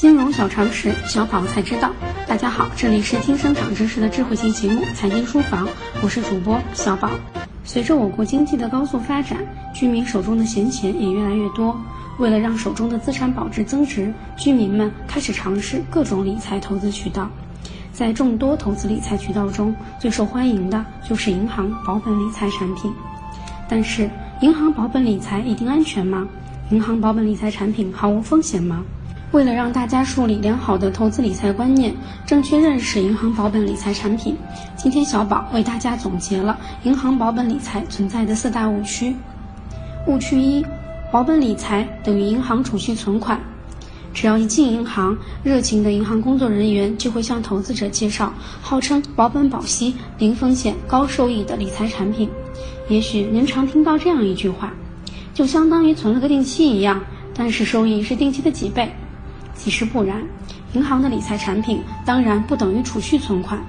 金融小常识，小宝才知道。大家好，这里是听生长知识的智慧型节目《财经书房》，我是主播小宝。随着我国经济的高速发展，居民手中的闲钱也越来越多。为了让手中的资产保值增值，居民们开始尝试各种理财投资渠道。在众多投资理财渠道中，最受欢迎的就是银行保本理财产品。但是，银行保本理财一定安全吗？银行保本理财产品毫无风险吗？为了让大家树立良好的投资理财观念，正确认识银行保本理财产品，今天小宝为大家总结了银行保本理财存在的四大误区。误区一：保本理财等于银行储蓄存款。只要一进银行，热情的银行工作人员就会向投资者介绍号称保本保息、零风险、高收益的理财产品。也许您常听到这样一句话：“就相当于存了个定期一样，但是收益是定期的几倍。”其实不然，银行的理财产品当然不等于储蓄存款。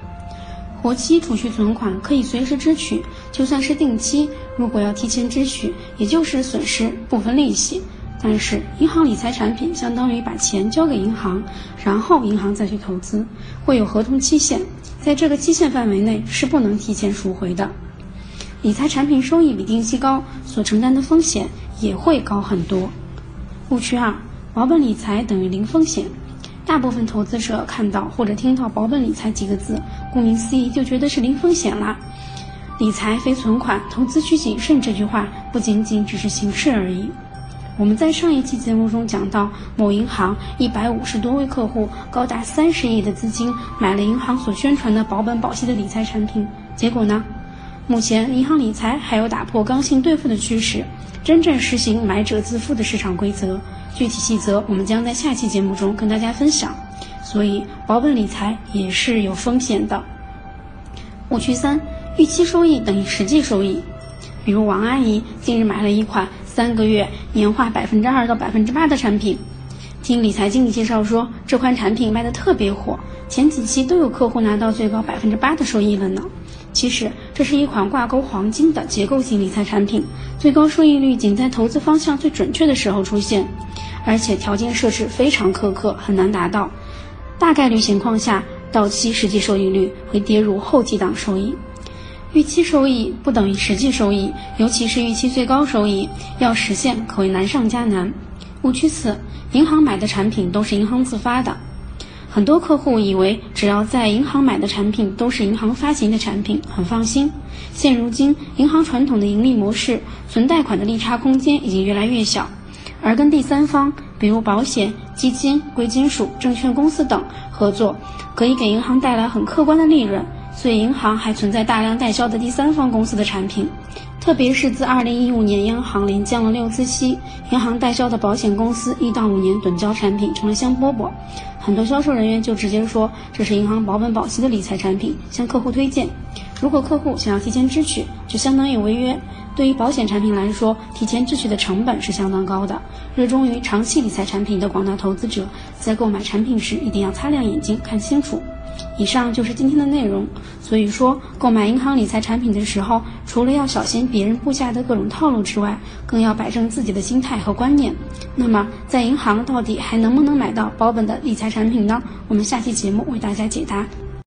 活期储蓄存款可以随时支取，就算是定期，如果要提前支取，也就是损失部分利息。但是银行理财产品相当于把钱交给银行，然后银行再去投资，会有合同期限，在这个期限范围内是不能提前赎回的。理财产品收益比定期高，所承担的风险也会高很多。误区二。保本理财等于零风险，大部分投资者看到或者听到“保本理财”几个字，顾名思义就觉得是零风险啦。理财非存款，投资需谨慎这句话不仅仅只是形式而已。我们在上一期节目中讲到，某银行一百五十多位客户，高达三十亿的资金买了银行所宣传的保本保息的理财产品，结果呢？目前银行理财还有打破刚性兑付的趋势，真正实行买者自负的市场规则。具体细则我们将在下期节目中跟大家分享，所以保本理财也是有风险的。误区三：预期收益等于实际收益。比如王阿姨近日买了一款三个月年化百分之二到百分之八的产品，听理财经理介绍说这款产品卖的特别火，前几期都有客户拿到最高百分之八的收益了呢。其实这是一款挂钩黄金的结构性理财产品，最高收益率仅在投资方向最准确的时候出现，而且条件设置非常苛刻，很难达到。大概率情况下，到期实际收益率会跌入后期档收益。预期收益不等于实际收益，尤其是预期最高收益，要实现可谓难上加难。误区四：银行买的产品都是银行自发的。很多客户以为只要在银行买的产品都是银行发行的产品，很放心。现如今，银行传统的盈利模式，存贷款的利差空间已经越来越小，而跟第三方，比如保险、基金、贵金属、证券公司等合作，可以给银行带来很客观的利润，所以银行还存在大量代销的第三方公司的产品。特别是自2015年央行连降了六次息，银行代销的保险公司一到五年趸交产品成了香饽饽。很多销售人员就直接说这是银行保本保息的理财产品，向客户推荐。如果客户想要提前支取，就相当于违约。对于保险产品来说，提前支取的成本是相当高的。热衷于长期理财产品的广大投资者，在购买产品时一定要擦亮眼睛看清楚。以上就是今天的内容。所以说，购买银行理财产品的时候，除了要小心别人布下的各种套路之外，更要摆正自己的心态和观念。那么，在银行到底还能不能买到保本的理财产品呢？我们下期节目为大家解答。